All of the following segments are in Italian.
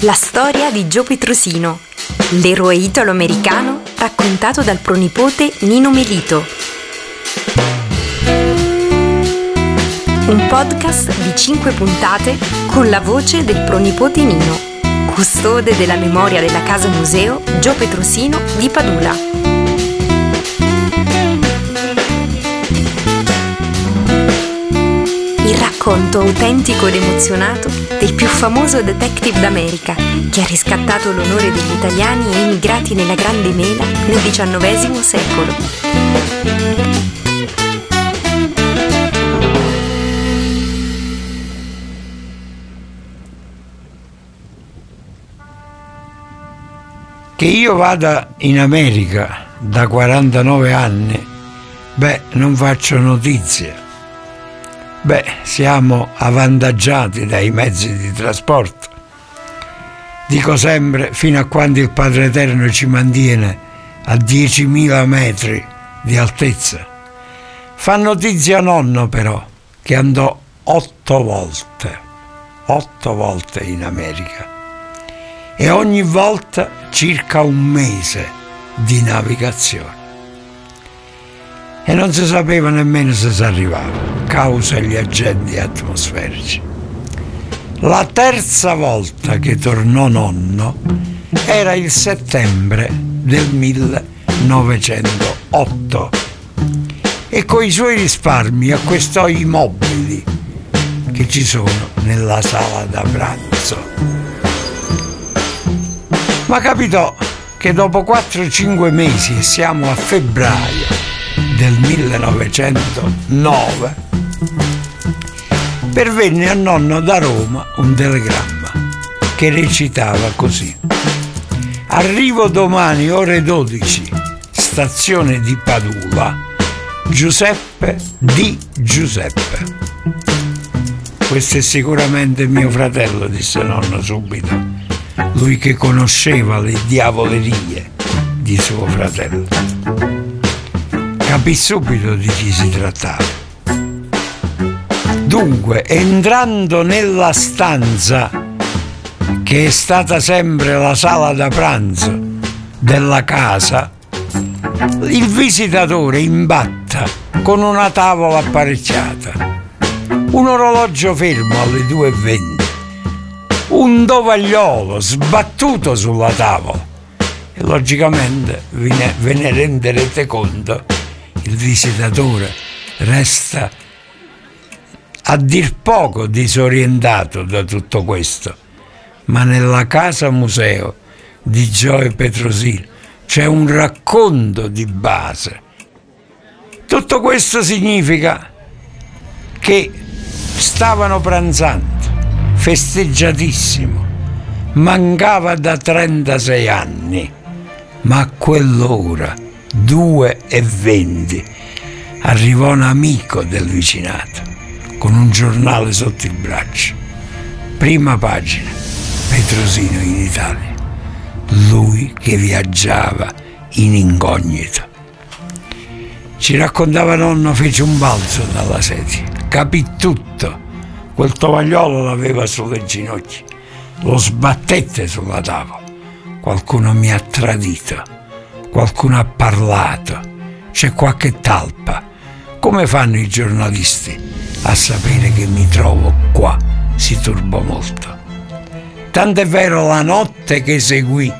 La storia di Gio Petrosino, l'eroe italo-americano raccontato dal pronipote Nino Melito. Un podcast di 5 puntate con la voce del pronipote Nino, custode della memoria della casa museo Gio Petrosino di Padula. Racconto autentico ed emozionato del più famoso detective d'America che ha riscattato l'onore degli italiani emigrati nella Grande Mela nel XIX secolo. Che io vada in America da 49 anni, beh, non faccio notizia Beh, siamo avvantaggiati dai mezzi di trasporto. Dico sempre, fino a quando il Padre Eterno ci mantiene a 10.000 metri di altezza. Fa notizia nonno però, che andò otto volte, otto volte in America. E ogni volta circa un mese di navigazione e non si sapeva nemmeno se si arrivava, causa gli agenti atmosferici. La terza volta che tornò nonno era il settembre del 1908 e con i suoi risparmi acquistò i mobili che ci sono nella sala da pranzo. Ma capitò che dopo 4-5 mesi, siamo a febbraio, del 1909 pervenne a nonno da Roma un telegramma che recitava così. Arrivo domani ore 12, stazione di Padula, Giuseppe di Giuseppe. Questo è sicuramente mio fratello, disse nonno subito, lui che conosceva le diavolerie di suo fratello capì subito di chi si trattava. Dunque, entrando nella stanza, che è stata sempre la sala da pranzo della casa, il visitatore imbatta con una tavola apparecchiata, un orologio fermo alle 2.20, un tovagliolo sbattuto sulla tavola e logicamente ve ne, renderete conto il visitatore resta a dir poco disorientato da tutto questo, ma nella casa museo di Gioia Petrosino c'è un racconto di base. Tutto questo significa che stavano pranzando, festeggiatissimo, mancava da 36 anni, ma a quell'ora 2 e 20 arrivò un amico del vicinato con un giornale sotto il braccio. Prima pagina, Petrosino in Italia. Lui che viaggiava in incognito. Ci raccontava nonno fece un balzo dalla sedia, capì tutto. Quel tovagliolo l'aveva sulle ginocchia, lo sbattette sulla tavola. Qualcuno mi ha tradito qualcuno ha parlato, c'è qualche talpa. Come fanno i giornalisti a sapere che mi trovo qua? Si turbò molto. Tant'è vero la notte che seguì,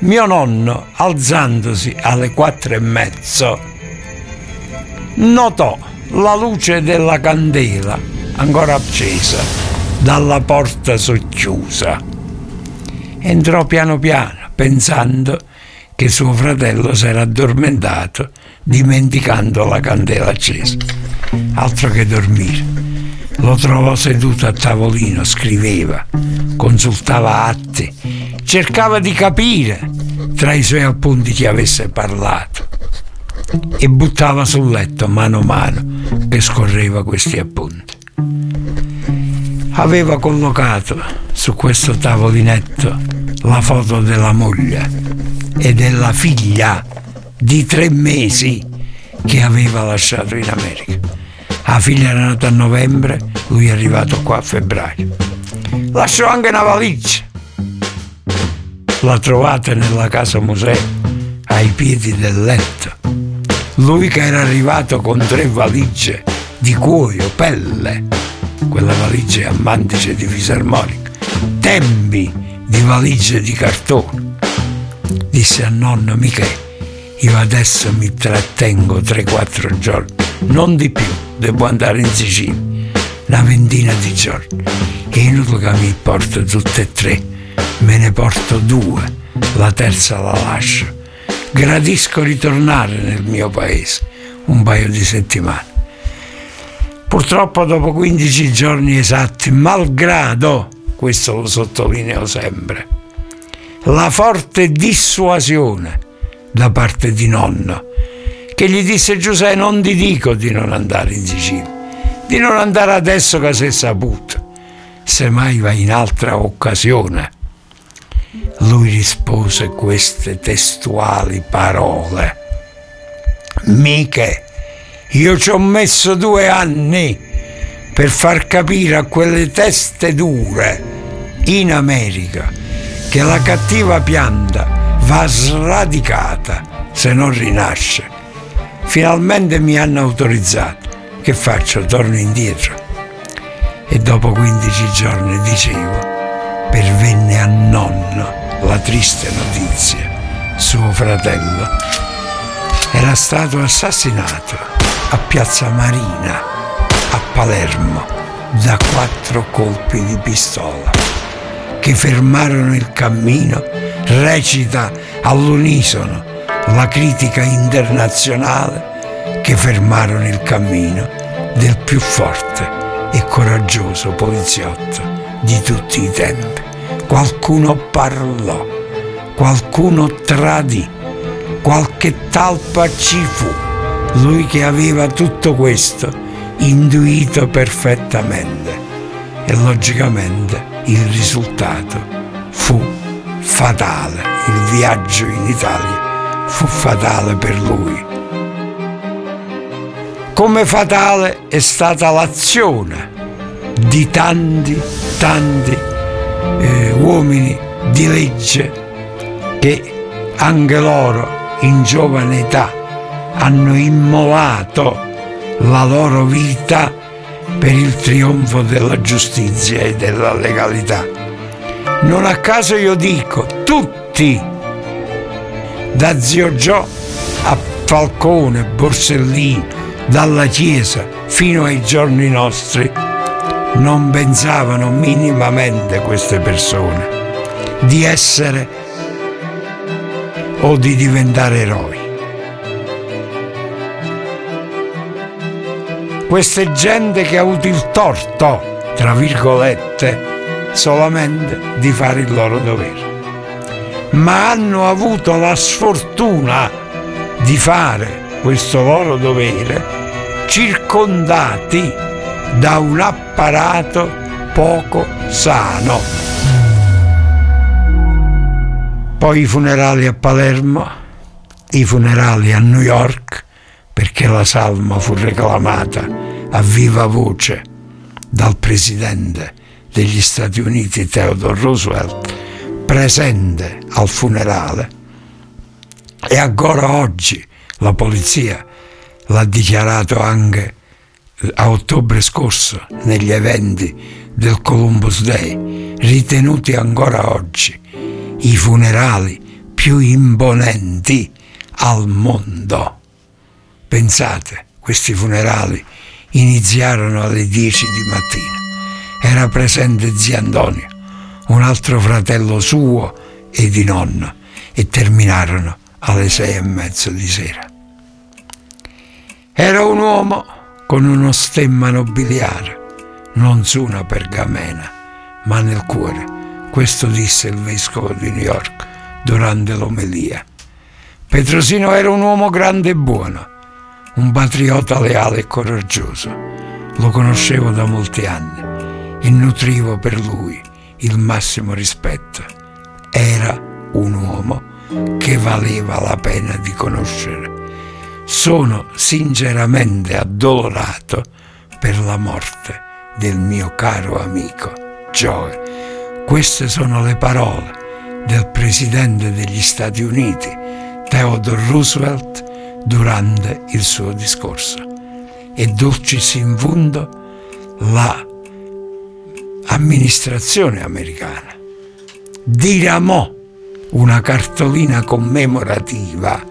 mio nonno, alzandosi alle quattro e mezzo, notò la luce della candela ancora accesa dalla porta socchiusa. Entrò piano piano, pensando che suo fratello si era addormentato dimenticando la candela accesa. Altro che dormire. Lo trovò seduto a tavolino, scriveva, consultava atti, cercava di capire tra i suoi appunti chi avesse parlato e buttava sul letto mano a mano che scorreva questi appunti. Aveva collocato su questo tavolinetto la foto della moglie e della figlia di tre mesi che aveva lasciato in America. La figlia era nata a novembre, lui è arrivato qua a febbraio. Lasciò anche una valigia la trovate nella casa museo, ai piedi del letto. Lui che era arrivato con tre valigie di cuoio, pelle, quella valigia a mantice di fisarmonica, tempi di valigie di cartone. Disse a nonno Michele, io adesso mi trattengo 3-4 giorni, non di più, devo andare in Sicilia, una ventina di giorni. È inutile che mi porto tutte e tre, me ne porto due, la terza la lascio. Gradisco ritornare nel mio paese un paio di settimane. Purtroppo dopo 15 giorni esatti, malgrado, questo lo sottolineo sempre, la forte dissuasione da parte di nonno, che gli disse Giuseppe non ti dico di non andare in Sicilia, di non andare adesso che sei saputo, semmai vai in altra occasione. Lui rispose queste testuali parole. Miche, io ci ho messo due anni per far capire a quelle teste dure in America che la cattiva pianta va sradicata se non rinasce. Finalmente mi hanno autorizzato. Che faccio? Torno indietro. E dopo 15 giorni dicevo, pervenne a nonno la triste notizia. Suo fratello era stato assassinato a Piazza Marina, a Palermo, da quattro colpi di pistola che fermarono il cammino, recita all'unisono la critica internazionale che fermarono il cammino del più forte e coraggioso poliziotto di tutti i tempi. Qualcuno parlò, qualcuno tradì, qualche talpa ci fu lui che aveva tutto questo intuito perfettamente e logicamente il risultato fu fatale. Il viaggio in Italia fu fatale per lui. Come fatale è stata l'azione di tanti, tanti eh, uomini di legge che anche loro in giovane età hanno immolato la loro vita per il trionfo della giustizia e della legalità. Non a caso io dico, tutti, da zio Gio a Falcone, Borsellino, dalla Chiesa fino ai giorni nostri, non pensavano minimamente queste persone di essere o di diventare eroi. Questa è gente che ha avuto il torto, tra virgolette, solamente di fare il loro dovere. Ma hanno avuto la sfortuna di fare questo loro dovere circondati da un apparato poco sano. Poi i funerali a Palermo, i funerali a New York, perché la salma fu reclamata a viva voce dal presidente degli Stati Uniti Theodore Roosevelt, presente al funerale. E ancora oggi la polizia l'ha dichiarato anche a ottobre scorso negli eventi del Columbus Day, ritenuti ancora oggi i funerali più imponenti al mondo. Pensate, questi funerali iniziarono alle 10 di mattina. Era presente zio Antonio, un altro fratello suo e di nonno, e terminarono alle sei e mezzo di sera. Era un uomo con uno stemma nobiliare, non su una pergamena, ma nel cuore. Questo disse il vescovo di New York durante l'omelia. Petrosino era un uomo grande e buono un patriota leale e coraggioso. Lo conoscevo da molti anni e nutrivo per lui il massimo rispetto. Era un uomo che valeva la pena di conoscere. Sono sinceramente addolorato per la morte del mio caro amico Joe. Queste sono le parole del presidente degli Stati Uniti, Theodore Roosevelt, durante il suo discorso. E dulcis in fundo la amministrazione americana diramò una cartolina commemorativa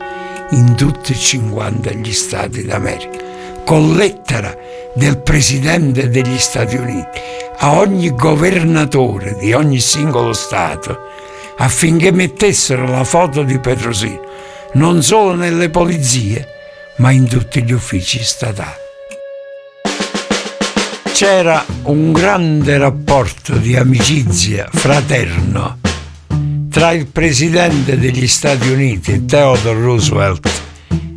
in tutti e 50 gli Stati d'America, con lettera del Presidente degli Stati Uniti a ogni governatore di ogni singolo Stato affinché mettessero la foto di Petrosino non solo nelle polizie, ma in tutti gli uffici statali. C'era un grande rapporto di amicizia fraterno tra il presidente degli Stati Uniti, Theodore Roosevelt,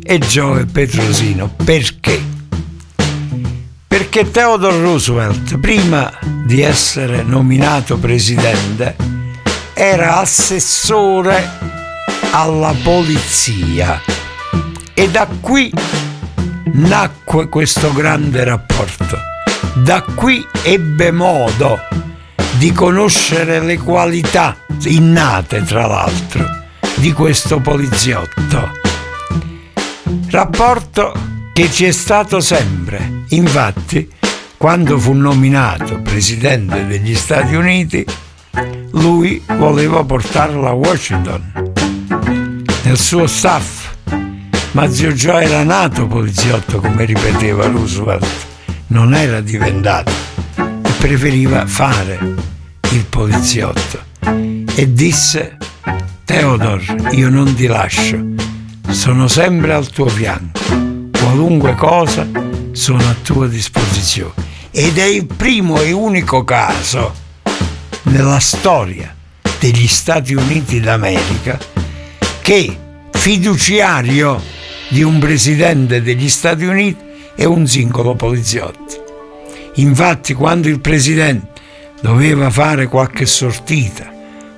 e Joe Petrosino. Perché? Perché Theodore Roosevelt, prima di essere nominato presidente, era assessore alla polizia e da qui nacque questo grande rapporto. Da qui ebbe modo di conoscere le qualità innate, tra l'altro, di questo poliziotto. Rapporto che ci è stato sempre. Infatti, quando fu nominato presidente degli Stati Uniti, lui voleva portarlo a Washington nel suo staff. Ma zio Joe era nato poliziotto, come ripeteva Roosevelt, non era diventato. E preferiva fare il poliziotto. E disse Theodore, io non ti lascio, sono sempre al tuo fianco, qualunque cosa sono a tua disposizione. Ed è il primo e unico caso nella storia degli Stati Uniti d'America che fiduciario di un presidente degli Stati Uniti è un singolo poliziotto. Infatti quando il presidente doveva fare qualche sortita,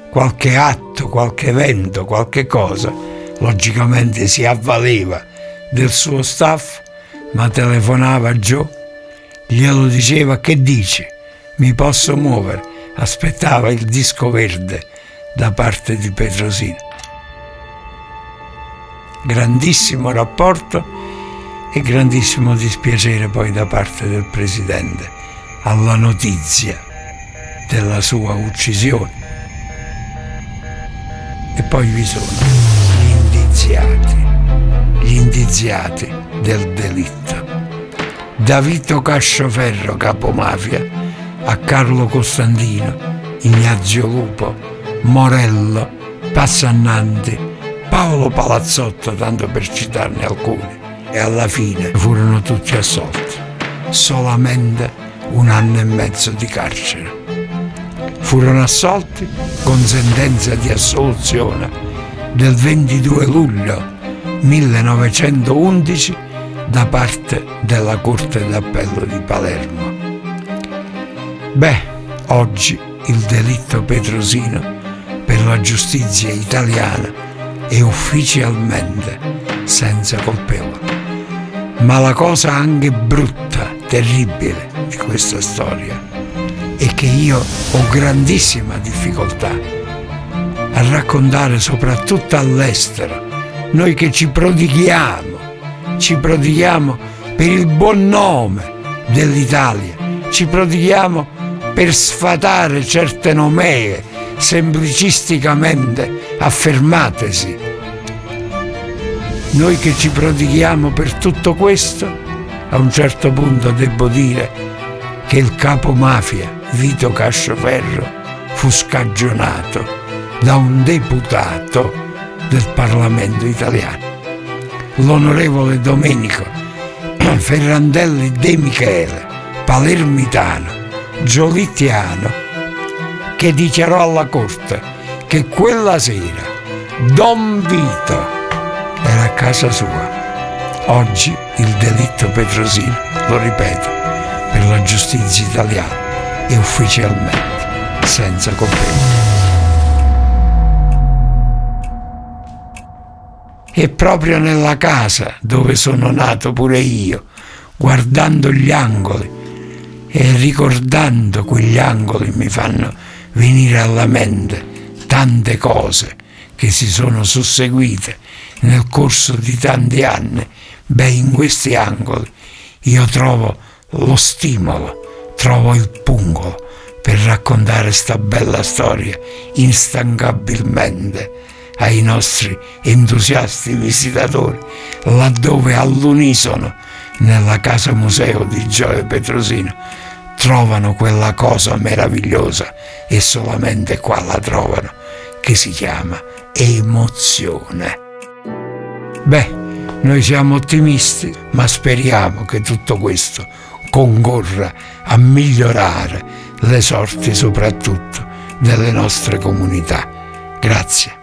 qualche atto, qualche evento, qualche cosa, logicamente si avvaleva del suo staff, ma telefonava a Joe, glielo diceva che dice, mi posso muovere, aspettava il disco verde da parte di Petrosino. Grandissimo rapporto e grandissimo dispiacere poi da parte del Presidente alla notizia della sua uccisione. E poi vi sono gli indiziati, gli indiziati del delitto. Da Vito Cascioferro, capomafia, a Carlo Costantino, Ignazio Lupo, Morello, Passannanti, Paolo Palazzotto, tanto per citarne alcuni, e alla fine furono tutti assolti. Solamente un anno e mezzo di carcere furono assolti con sentenza di assoluzione del 22 luglio 1911 da parte della Corte d'Appello di Palermo. Beh, oggi il delitto petrosino per la giustizia italiana è ufficialmente senza colpevole. Ma la cosa anche brutta, terribile di questa storia e che io ho grandissima difficoltà a raccontare soprattutto all'estero, noi che ci prodighiamo, ci prodighiamo per il buon nome dell'Italia, ci prodighiamo per sfatare certe nomee semplicisticamente affermatesi. Noi che ci prodighiamo per tutto questo, a un certo punto devo dire che il capo mafia Vito Cascioferro fu scagionato da un deputato del Parlamento italiano, l'onorevole Domenico Ferrandelli De Michele, palermitano, giolittiano, che dichiarò alla Corte che quella sera Don Vito casa sua. Oggi il delitto Petrosino, lo ripeto, per la giustizia italiana e ufficialmente senza compenso. E proprio nella casa dove sono nato pure io, guardando gli angoli e ricordando quegli angoli mi fanno venire alla mente tante cose che si sono susseguite nel corso di tanti anni, beh, in questi angoli io trovo lo stimolo, trovo il pungolo per raccontare sta bella storia instancabilmente ai nostri entusiasti visitatori, laddove all'unisono nella casa museo di Gioia Petrosino trovano quella cosa meravigliosa e solamente qua la trovano, che si chiama emozione. Beh, noi siamo ottimisti, ma speriamo che tutto questo concorra a migliorare le sorti soprattutto delle nostre comunità. Grazie.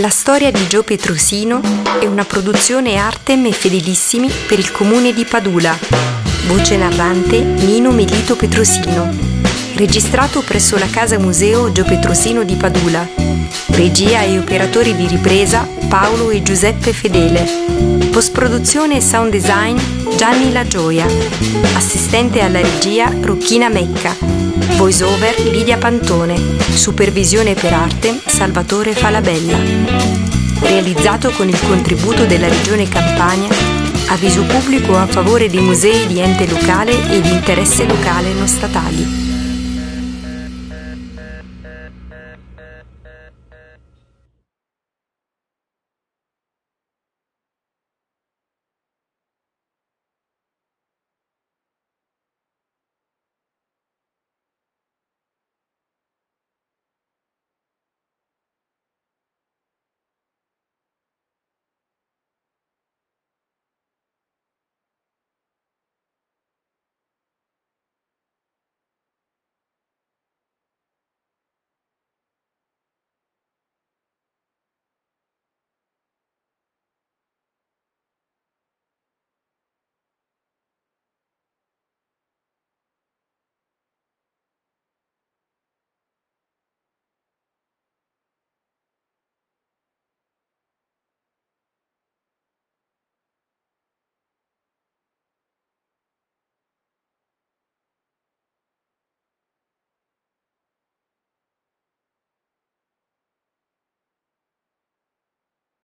La storia di Gio Petrosino è una produzione Artem e Fedelissimi per il comune di Padula. Voce narrante Nino Melito Petrosino. Registrato presso la casa museo Gio Petrosino di Padula. Regia e operatori di ripresa Paolo e Giuseppe Fedele. Postproduzione e sound design Gianni La Gioia. Assistente alla regia Rocchina Mecca. Voice over Lidia Pantone. Supervisione per arte Salvatore Falabella. Realizzato con il contributo della Regione Campania, avviso pubblico a favore dei musei di ente locale e di interesse locale non statali.